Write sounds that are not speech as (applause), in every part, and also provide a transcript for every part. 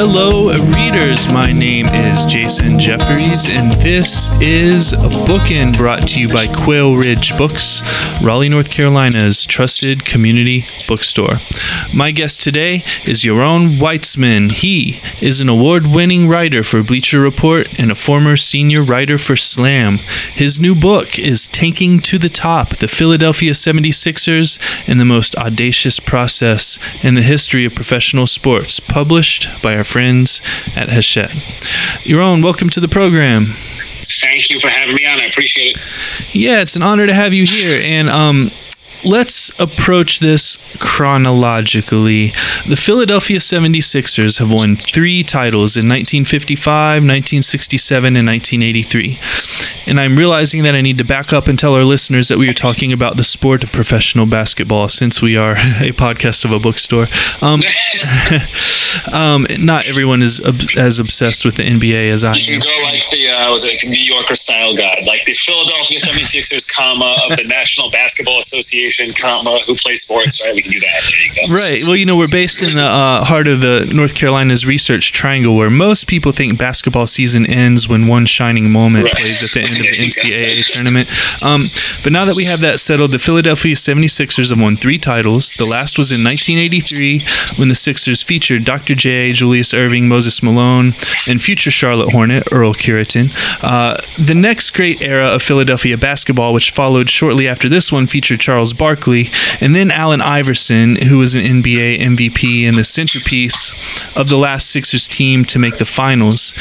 Hello, readers. My name is Jason Jeffries, and this is a Bookin' brought to you by Quail Ridge Books, Raleigh, North Carolina's trusted community bookstore. My guest today is Yaron Weitzman. He is an award winning writer for Bleacher Report and a former senior writer for Slam. His new book is Tanking to the Top The Philadelphia 76ers and the Most Audacious Process in the History of Professional Sports, published by our friends at Hachette. Yaron, welcome to the program. Thank you for having me on. I appreciate it. Yeah, it's an honor to have you here. And um, let's approach this chronologically. The Philadelphia 76ers have won three titles in 1955, 1967, and 1983. And I'm realizing that I need to back up and tell our listeners that we are talking about the sport of professional basketball since we are (laughs) a podcast of a bookstore. Um, (laughs) um, not everyone is ob- as obsessed with the NBA as I You can am. go like the uh, was it New Yorker style guide, like the Philadelphia 76ers, comma of the National Basketball Association, comma who plays sports. Right, we can do that. There you go. Right. Well, you know, we're based in the uh, heart of the North Carolina's Research Triangle, where most people think basketball season ends when one shining moment Right. plays at the end of the There you go. NCAA tournament. Um, but now that we have that settled, the Philadelphia 76ers have won three titles. The last was in 1983 when the Sixers featured Dr. J, Julius Erving, Moses Malone, and future Charlotte Hornet, Earl Cureton. Uh, the next great era of Philadelphia basketball, which followed shortly after this one, featured Charles Barkley and then Allen Iverson, who was an NBA MVP and the centerpiece of the last Sixers team to make the finals.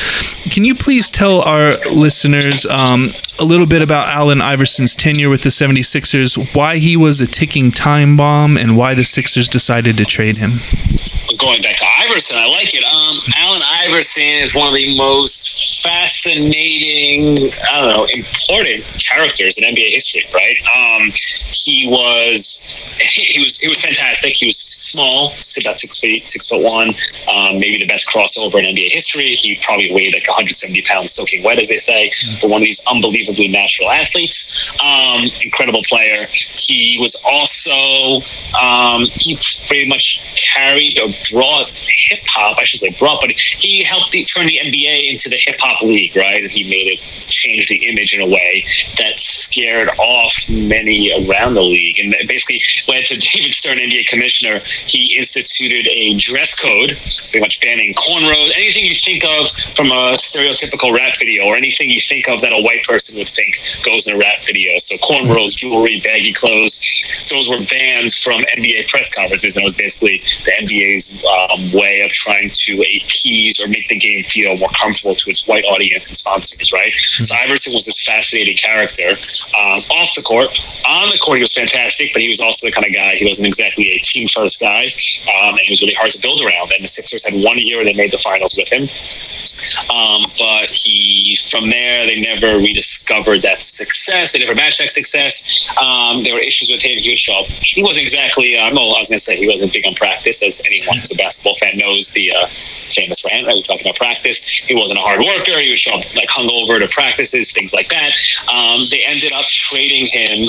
Can you please tell our listeners um, a little bit about Allen Iverson's tenure with the 76ers, why he was a ticking time bomb, and why the Sixers decided to trade him? Going back to Iverson, I like it. Um, Iverson is one of the most fascinating, I don't know, important characters in NBA history. Right? Um, he was he was he was fantastic. He was small, about six feet, six foot one, um, maybe the best crossover in NBA history. He probably weighed like 170 pounds, soaking wet, as they say. But one of these unbelievably natural athletes. Um, incredible player. He was also um, he pretty much carried or brought hip hop. I should say brought, but he helped the, turn the NBA into the hip hop league, right? And he made it change the image in a way that scared off many around the league, and basically led to (laughs) David Stern, NBA commissioner. He instituted a dress code, pretty much banning cornrows, anything you think of from a stereotypical rap video, or anything you think of that a white person would think goes in a rap video. So cornrows, jewelry, baggy clothes, those were banned from NBA press conferences, and it was basically the NBA's um, way of trying to appease or make the game feel more comfortable to its white audience and sponsors, right? So Iverson was this fascinating character um, off the court. On the court, he was fantastic, but he was also the kind of guy, he wasn't exactly a team first guy, um, and he was really hard to build around. And the Sixers had one year they made the finals with him. Um, but he, from there, they never rediscovered that success. They never matched that success. Um, there were issues with him. He would show up. He wasn't exactly, uh, no, I was going to say he wasn't big on practice, as anyone who's a basketball fan knows the uh, famous rant. We're talking about practice. He wasn't a hard worker. He would show up like hungover to practices, things like that. Um, they ended up trading him.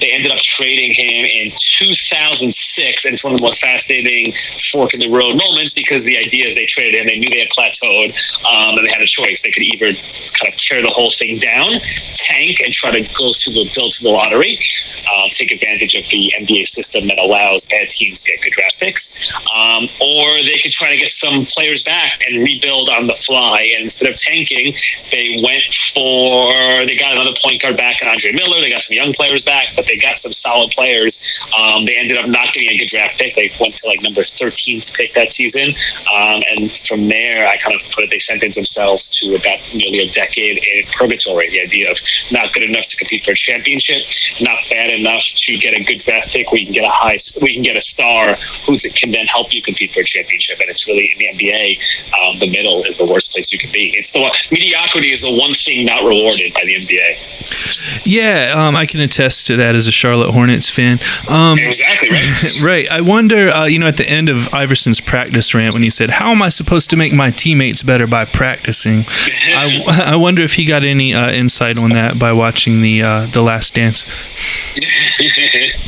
They ended up trading him in 2006, and it's one of the most fascinating fork in the road moments because the idea is they traded him. They knew they had plateaued, um, and they had a choice. They could either kind of tear the whole thing down, tank, and try to go through the build to the lottery, um, take advantage of the NBA system that allows bad teams to get good draft picks, um, or they could try to get some players back and rebuild on the fly. And instead of tanking, they went for they got another point guard back, and Andre Miller. They got some young players back, but they got some solid players. Um, they ended up not getting a good draft pick. They went to like number 13th pick that season, um, and from there, I kind of put it. They sentenced themselves to about nearly a decade in purgatory. The idea of not good enough to compete for a championship, not bad enough to get a good draft pick. We can get a high, we can get a star who can then help you compete for a championship. And it's really in the NBA, um, the middle is the worst place you can be. It's the one, mediocrity is the one thing not rewarded by the NBA. Yeah, um, I can attest to that as a Charlotte Hornets fan. Um, Exactly right. (laughs) right. I wonder, uh, you know, at the end of Iverson's practice rant, when he said, "How am I supposed to make my teammates better by practicing?" (laughs) I, I wonder if he got any uh, insight on that by watching the uh, the Last Dance. (laughs)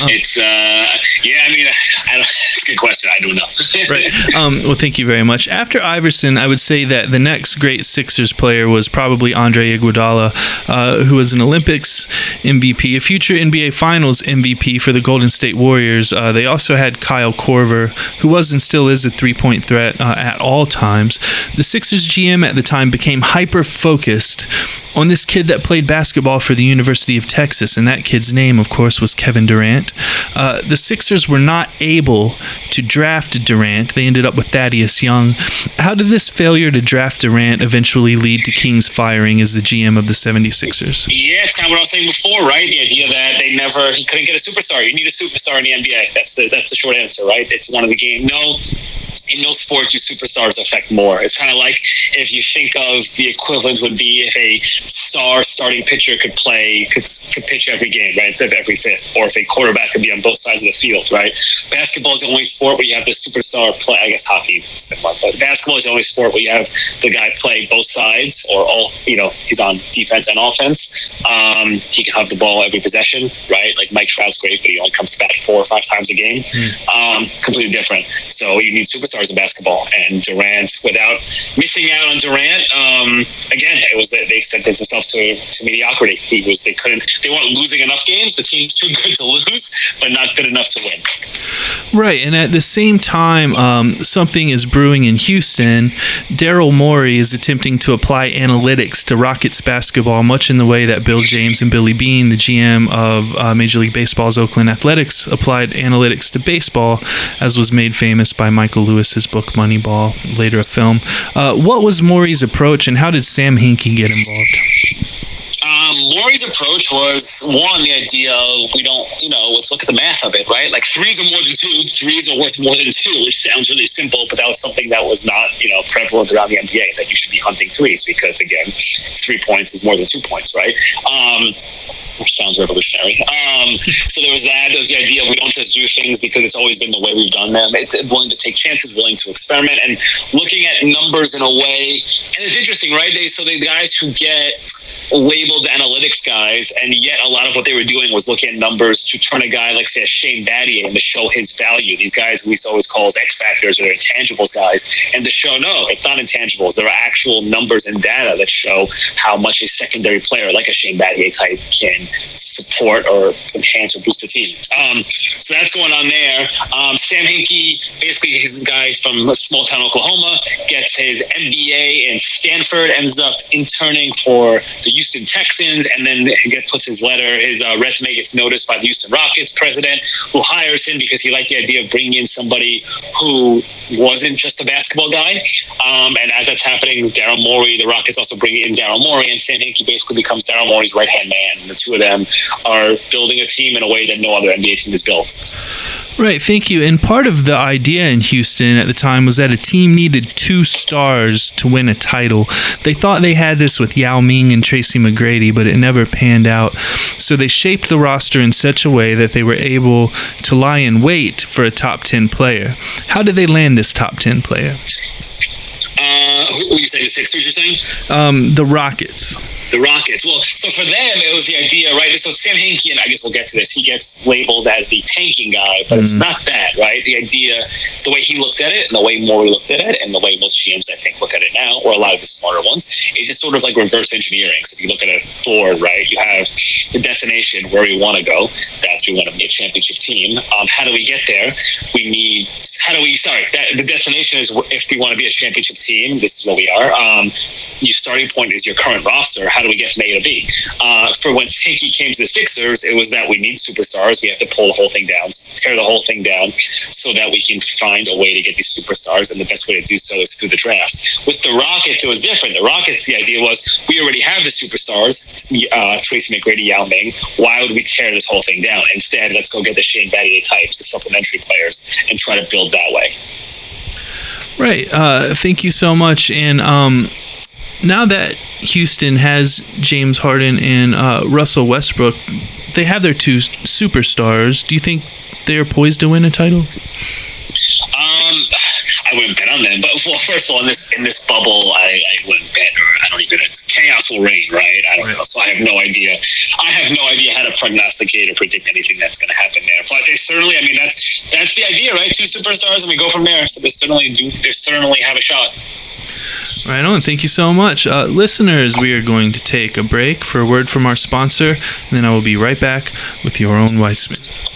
Um, (laughs) it's uh, yeah. I mean, I don't, it's a good question. I don't know. (laughs) right. (laughs) Um, well, thank you very much. After Iverson, I would say that the next great Sixers player was probably Andre Iguodala, uh, who was an Olympics MVP, a future NBA Finals MVP for the Golden State Warriors. Uh, they also had Kyle Korver, who was and still is a three-point threat uh, at all times. The Sixers GM at the time became hyper focused on this kid that played basketball for the University of Texas, and that kid's name, of course, was Kevin Durant. Uh, the Sixers were not able to draft Durant. They ended up with Thaddeus Young. How did this failure to draft Durant eventually lead to King's firing as the GM of the 76ers? Yeah, it's kind of what I was saying before, right? The idea that they never, he couldn't get a superstar. You need a superstar in the NBA. That's the, that's the short answer, right? It's one of the game. No, in no sport do superstars affect more. It's kind of like if you think of the equivalent would be if a star starting pitcher could play could, could pitch every game, right, instead of every fifth, or if a quarterback could be on both sides of the field, right. Basketball is the only sport where you have the superstar play. I guess hockey but basketball is the only sport where you have the guy play both sides, or all you know, he's on defense and offense. Um, he can have the ball every possession, right? Like Mike Trout's great, but he only comes to bat four or five times a game. Mm. Um, completely different. So you need superstars stars in basketball. And Durant, without missing out on Durant, um, again, it was that they sentenced themselves to, to mediocrity. He was they couldn't they weren't losing enough games. The team's too good to lose, but not good enough to win. Right, and at the same time, um, something is brewing in Houston. Daryl Morey is attempting to apply analytics to Rockets basketball, much in the way that Bill James and Billy Beane, the GM of uh, Major League Baseball's Oakland Athletics, applied analytics to baseball, as was made famous by Michael Lewis's book Moneyball, later a film. Uh, what was Morey's approach, and how did Sam Hinkie get involved? Morey's approach was one, the idea of we don't, you know, let's look at the math of it, right? Like threes are more than two, threes are worth more than two, which sounds really simple, but that was something that was not, you know, prevalent around the NBA that you should be hunting threes because again, three points is more than two points, right? Um, which sounds revolutionary. Um, so there was that. There was the idea of we don't just do things because it's always been the way we've done them. It's willing to take chances, willing to experiment, and looking at numbers in a way. And it's interesting, right? They so the guys who get labeled analytics guys, and yet a lot of what they were doing was looking at numbers to turn a guy like say a Shane Battier to show his value. These guys we always call as X factors or intangibles guys, and to show no, it's not intangibles. There are actual numbers and data that show how much a secondary player like a Shane Battier type can support or enhance or boost the team. Um, so that's going on there. Um, Sam Hinkie, basically, he's a guy from small town Oklahoma, gets his MBA in Stanford, ends up interning for the Houston Texans, and then get, puts his letter, his uh, resume gets noticed by the Houston Rockets president, who hires him because he liked the idea of bringing in somebody who wasn't just a basketball guy. Um, and as that's happening, Daryl Morey, the Rockets also bring in Daryl Morey, and Sam Hinkie basically becomes Daryl Morey's right hand man. And the two of them are building a team in a way that no other NBA team has built. Right, thank you. And part of the idea in Houston at the time was that a team needed two stars to win a title. They thought they had this with Yao Ming and Tracy McGrady, but it never panned out. So they shaped the roster in such a way that they were able to lie in wait for a top 10 player. How did they land this top 10 player? Uh, who, you say the Sixers? You're saying? Um, the Rockets the Rockets. Well, so for them, it was the idea, right? So Sam Hinkie, and I guess we'll get to this, he gets labeled as the tanking guy, but mm-hmm. it's not that, right? The idea, the way he looked at it, and the way Morey looked at it, and the way most GMs, I think, look at it now, or a lot of the smarter ones, is just sort of like reverse engineering. So if you look at a board, right, you have the destination where we want to go. That's we want to be a championship team. Um, how do we get there? We need, how do we, sorry, that, the destination is if we want to be a championship team, this is what we are. Um, your starting point is your current roster how do we get from A to B? Uh, for when Hinkie came to the Sixers, it was that we need superstars. We have to pull the whole thing down, tear the whole thing down, so that we can find a way to get these superstars. And the best way to do so is through the draft. With the Rockets, it was different. The Rockets, the idea was we already have the superstars, uh, Tracy McGrady, Yao Ming. Why would we tear this whole thing down? Instead, let's go get the Shane Battier types, the supplementary players, and try to build that way. Right. Uh, thank you so much. And um, now that Houston has James Harden and uh, Russell Westbrook, they have their two superstars. Do you think they are poised to win a title? Um, I wouldn't bet on them. But well, first of all, in this in this bubble, I, I wouldn't bet, or I don't even. It's chaos will reign, right? I don't know, so I have no idea. I have no idea how to prognosticate or predict anything that's going to happen there. But they certainly, I mean, that's that's the idea, right? Two superstars, and we go from there. So they certainly do. They certainly have a shot. Right on. Thank you so much. Uh, listeners, we are going to take a break for a word from our sponsor, and then I will be right back with Yaron Weitzman.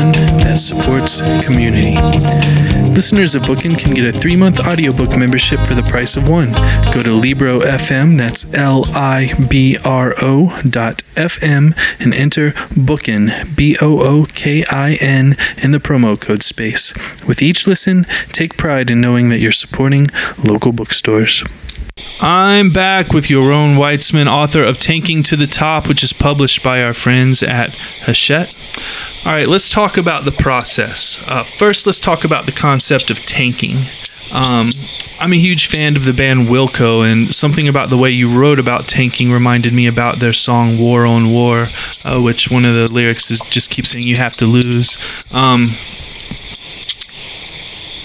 that supports community. Listeners of Bookin can get a three month audiobook membership for the price of one. Go to Libro FM, that's L I B R O dot FM, and enter Bookin, B O O K I N, in the promo code space. With each listen, take pride in knowing that you're supporting local bookstores. I'm back with Yaron Weitzman, author of Tanking to the Top, which is published by our friends at Hachette. All right, let's talk about the process. Uh, first, let's talk about the concept of tanking. Um, I'm a huge fan of the band Wilco, and something about the way you wrote about tanking reminded me about their song "War on War," uh, which one of the lyrics is just keep saying "You have to lose." Um,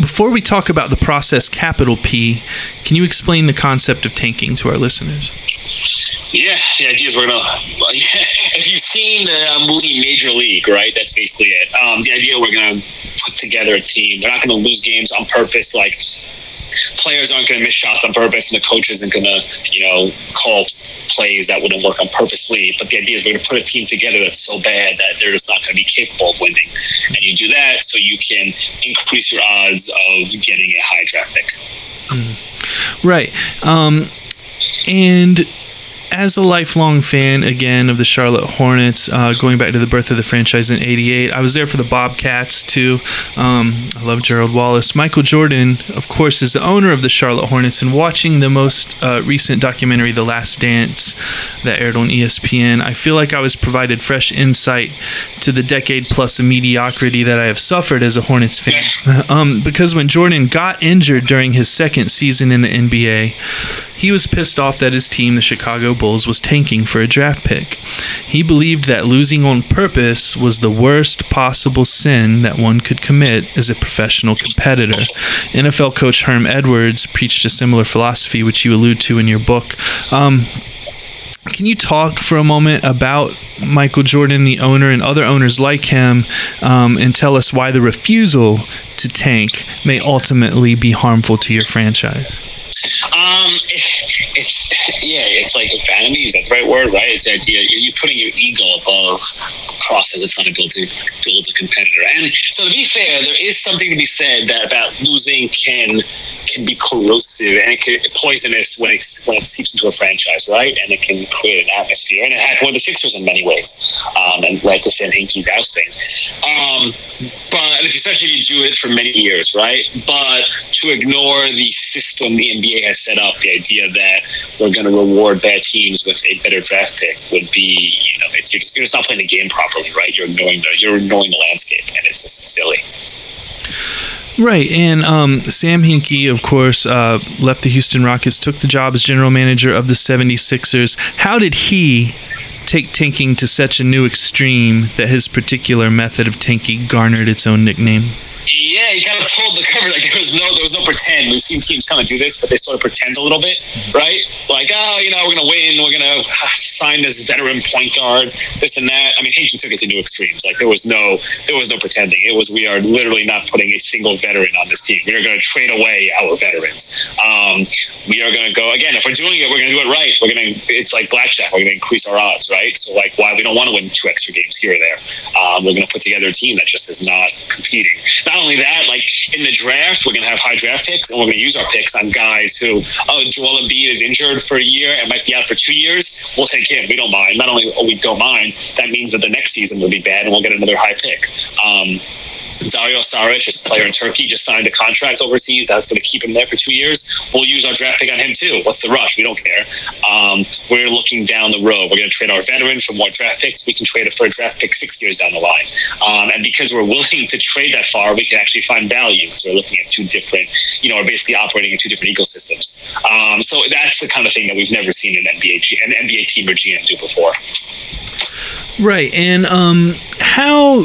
before we talk about the process capital P, can you explain the concept of tanking to our listeners? Yeah, the idea is we're gonna. Yeah, (laughs) if you've seen the movie Major League, right? That's basically it. Um, the idea we're gonna put together a team. We're not gonna lose games on purpose. Like players aren't gonna miss shots on purpose, and the coach isn't gonna, you know, call plays that wouldn't work on purposely. But the idea is we're gonna put a team together that's so bad that they're just not gonna be capable of winning. And you do that so you can increase your odds of getting a high draft pick. Mm. Right. Um, and as a lifelong fan again of the Charlotte Hornets, uh, going back to the birth of the franchise in '88, I was there for the Bobcats too. Um, I love Gerald Wallace. Michael Jordan, of course, is the owner of the Charlotte Hornets, and watching the most uh, recent documentary, The Last Dance, that aired on ESPN, I feel like I was provided fresh insight to the decade plus of mediocrity that I have suffered as a Hornets fan. (laughs) um, because when Jordan got injured during his second season in the NBA, he was pissed off that his team, the Chicago Bulls, was tanking for a draft pick. He believed that losing on purpose was the worst possible sin that one could commit as a professional competitor. NFL coach Herm Edwards preached a similar philosophy, which you allude to in your book. Um, can you talk for a moment about Michael Jordan, the owner, and other owners like him, um, and tell us why the refusal to tank may ultimately be harmful to your franchise? Um, it, it's yeah, it's like vanity. Is that the right word? Right? It's the idea you're putting your ego above the process of trying to build a build a competitor. And so to be fair, there is something to be said that about losing can can be corrosive and it can poisonous when it when it seeps into a franchise, right? And it can create an atmosphere. And it happened with the Sixers in many ways, um, and like the Sam Hinkie's ousting. Um, but especially if you do it for many years, right? But to ignore the system the NBA has set up, the idea that we're going to reward bad teams with a better draft pick would be, you know, it's, you're, just, you're just not playing the game properly, right? You're ignoring the you're ignoring the landscape, and it's just silly. Right, and um, Sam Hinkie, of course, uh, left the Houston Rockets, took the job as general manager of the 76ers. How did he take tanking to such a new extreme that his particular method of tanking garnered its own nickname? Yeah, he kind of pulled the cover. Like there was no, there was no pretend. We've seen teams kind of do this, but they sort of pretend a little bit, right? Like, oh, you know, we're gonna win. We're gonna (sighs) sign this veteran point guard, this and that. I mean, Hinkie took it to new extremes. Like there was no, there was no pretending. It was we are literally not putting a single veteran on this team. We are to trade away our veterans. Um, we are to go again. If we're doing it, we're to do it right. We're to. It's like blackjack. We're to increase our odds, right? So like, why we don't want to win two extra games here or there? Um, we're to put together a team that just is not competing. Not only that, like in the draft, we're going to have high draft picks, and we're going to use our picks on guys who, oh, Joel Embiid is injured for a year and might be out for two years. We'll take him. We don't mind. Not only we don't mind, that means that the next season will be bad, and we'll get another high pick. Um, Dario Saric a player in Turkey just signed a contract overseas. That's going to keep him there for two years. We'll use our draft pick on him too. What's the rush? We don't care. Um, we're looking down the road. We're going to trade our veteran for more draft picks. We can trade it for a draft pick six years down the line. Um, and because we're willing to trade that far, we can actually find value because we're looking at two different, you know, we're basically operating in two different ecosystems. Um, so that's the kind of thing that we've never seen an NBA an NBA team or GM do before. Right, and um, how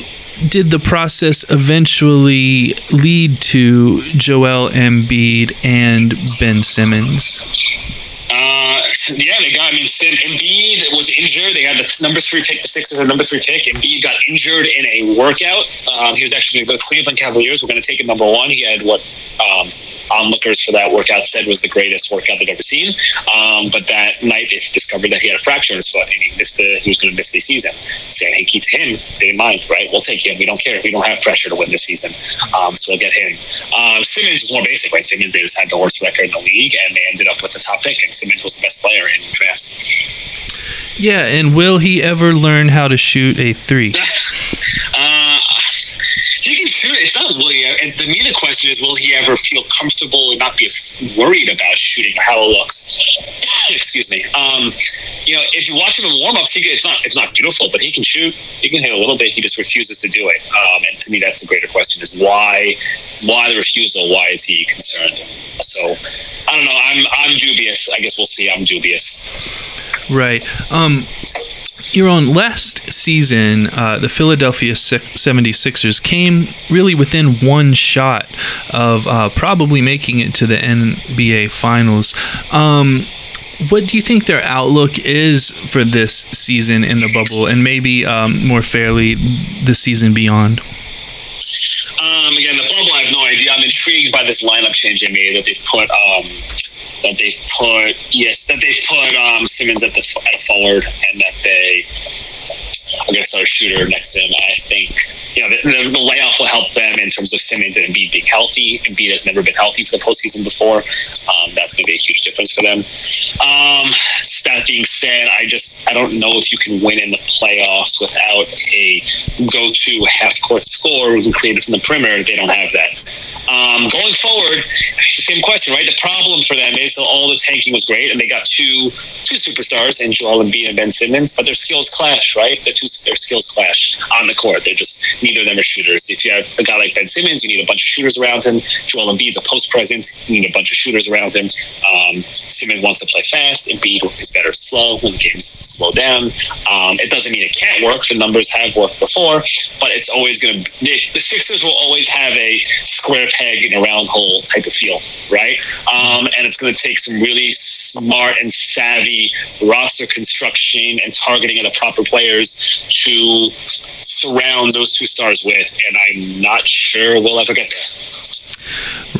did the process eventually lead to Joel Embiid and Ben Simmons? Uh, yeah, they got. I mean, Sim, Embiid was injured. They had the number three pick. The Sixers had number three pick. Embiid got injured in a workout. Um, he was actually going to go to Cleveland Cavaliers. We're going to take him number one. He had what um, onlookers for that workout said was the greatest workout they've ever seen. Um, but that night they discovered that he had a fracture in his foot and he missed the, he was going to miss the season. Saying, hey, keep him, they didn't mind, right? We'll take him. We don't care. We don't have pressure to win this season. Um, so we'll get him. Um, Simmons is more basic, right? Simmons, they just had the worst record in the league and they ended up with the top pick and Simmons was the best player in the draft. Yeah, and will he ever learn how to shoot a three? (laughs) he. It's not really. And to me, the question is, will he ever feel comfortable and not be worried about shooting or how it looks? Excuse me. Um, you know, if you watch him in warm-ups, he can, it's not it's not beautiful, but he can shoot. He can hit a little bit. He just refuses to do it. Um, and to me, that's the greater question: is why why the refusal? Why is he concerned? So I don't know. I'm I'm dubious. I guess we'll see. I'm dubious. Right. Um, Yaron last season, uh, the Philadelphia 76ers came really within one shot of uh, probably making it to the NBA Finals. Um, what do you think their outlook is for this season in the bubble and maybe um, more fairly the season beyond? Um, again, the bubble, I have no idea. I'm intrigued by this lineup change they made that they've put um, that they've put yes that they've put um, Simmons at the at forward and that they are going to start a shooter next to him. I think you know the, the, the, layoff will help them in terms of Simmons and Embiid being healthy. Embiid has never been healthy for the postseason before. Um, that's going to be a huge difference for them. Um, that being said, I just I don't know if you can win in the playoffs without a go-to half-court scorer who can create it from the perimeter. They don't have that. Um, going forward, same question, right? The problem for them is all the tanking was great, and they got two two superstars in Joel Embiid and Ben Simmons, but their skills clash, right? The two their skills clash on the court. They're just neither of them are shooters. If you have a guy like Ben Simmons, you need a bunch of shooters around him. Joel Embiid's a post presence. You need a bunch of shooters around him. Um, Simmons wants to play fast. Embiid is better slow when the game's slow down. Um, it doesn't mean it can't work. The numbers have worked before, but it's always going to. The Sixers will always have a square peg in a round hole type of feel, right? Um, and it's going to take some really smart and savvy roster construction and targeting of the proper players to surround those two stars with, and I'm not sure we'll ever get there.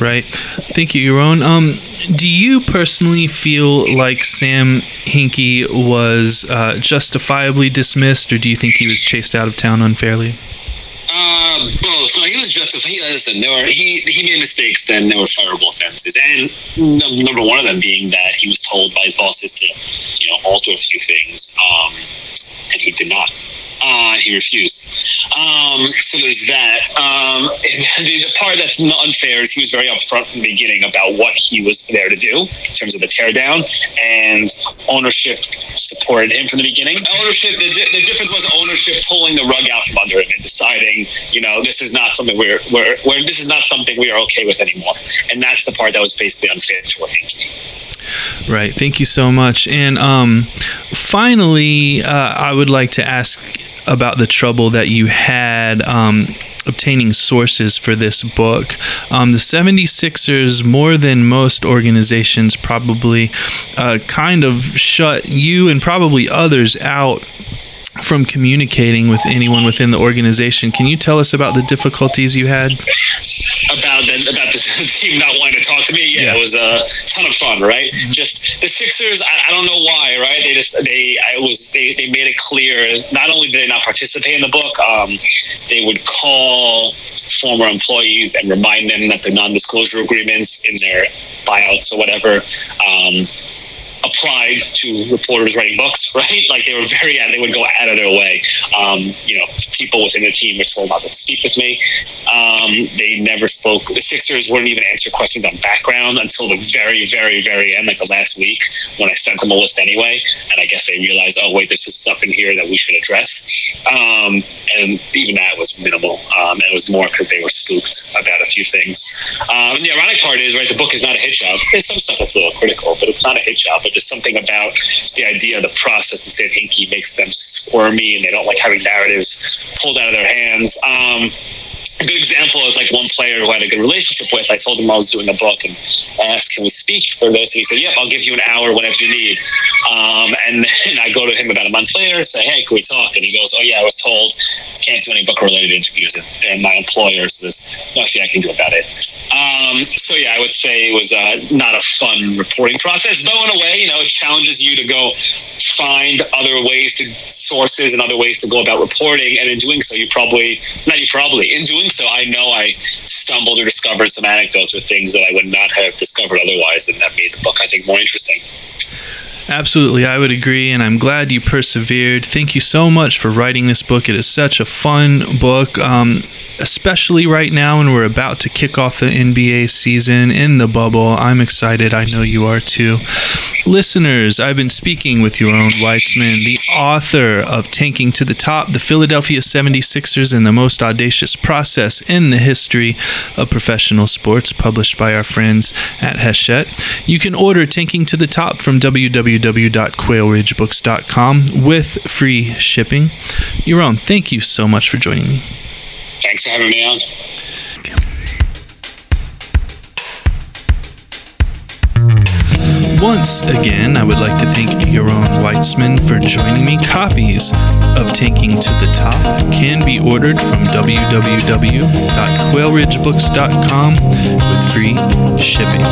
Right. Thank you, Yaron. Um, do you personally feel like Sam Hinkie was uh, justifiably dismissed, or do you think he was chased out of town unfairly? Uh, both. No, he was justified. He, listen, there were he he made mistakes. Then there were fireable offenses, and number one of them being that he was told by his bosses to, you know, alter a few things, um, and he did not. Uh, he refused. Um, so there's that. Um, (laughs) the, the, part that's unfair is he was very upfront from the beginning about what he was there to do in terms of the teardown, and ownership supported him from the beginning. Ownership, the, the difference was ownership pulling the rug out from under him and deciding, you know, this is not something we're, we're, we're this is not something we are okay with anymore. And that's the part that was basically unfair to Hinkie. Right. Thank you so much. And um, finally, uh, I would like to ask about the trouble that you had um, obtaining sources for this book. Um, the 76ers, more than most organizations, probably uh, kind of shut you and probably others out from communicating with anyone within the organization. Can you tell us about the difficulties you had? About the, about the (laughs) team not wanting to talk to me? Yeah, yeah. it was a ton of fun, right? Mm-hmm. Just the Sixers. I, I, don't know why, right? They just they I was they, they made it clear. Not only did they not participate in the book, um, they would call former employees and remind them that their non-disclosure agreements in their buyouts or whatever. Um, applied to reporters writing books, (laughs) right? Like they were very, they would go out of their way. Um, you know, people within the team were told not to speak with me. Um, they never spoke. The Sixers wouldn't even answer questions on background until the very, very, very end, like the last week when I sent them a list anyway. And I guess they realized, oh, wait, there's stuff in here that we should address. Um, and even that was minimal. Um, and it was more because they were spooked about a few things. Um, and the ironic part is, right, the book is not a hit job. There's some stuff that's a little critical, but it's not a hit job. There's something about the idea of the process in Sam Hinkie makes them squirmy and they don't like having narratives pulled out of their hands. Um, a good example is like one player who I had a good relationship with. I told him I was doing a book and asked, "Can we speak for this?" And he said, "Yep, I'll give you an hour whenever you need." Um, and then I go to him about a month later, say, "Hey, can we talk?" And he goes, "Oh yeah, I was told can't do any book related interviews, and my employer says nothing I can do about it." Um, so yeah, I would say it was uh, not a fun reporting process, though in a way, you know, it challenges you to go find other ways to sources and other ways to go about reporting, and in doing so, you probably not you probably in doing so, I know I stumbled or discovered some anecdotes or things that I would not have discovered otherwise, and that made the book, I think, more interesting. Absolutely, I would agree, and I'm glad you persevered. Thank you so much for writing this book. It is such a fun book, um, especially right now when we're about to kick off the NBA season in the bubble. I'm excited. I know you are too. Listeners, I've been speaking with Yaron Weitzman, the author of Tanking to the Top, the Philadelphia 76ers, and the most audacious process in the history of professional sports, published by our friends at Hachette. You can order Tanking to the Top from www.quailridgebooks.com with free shipping. Yaron, thank you so much for joining me. Thanks for having me on. Once again, I would like to thank Yaron Weitzman for joining me. Copies of Tanking to the Top can be ordered from www.quailridgebooks.com with free shipping.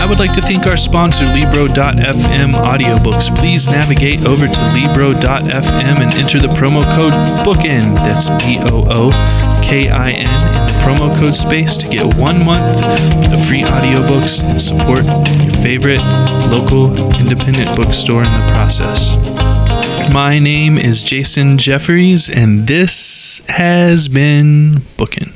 I would like to thank our sponsor, Libro.fm Audiobooks. Please navigate over to Libro.fm and enter the promo code BOOKIN. That's B O O K I N in the promo code space to get one month of free audiobooks and support your favorite local independent bookstore in the process. My name is Jason Jeffries, and this has been Bookin'.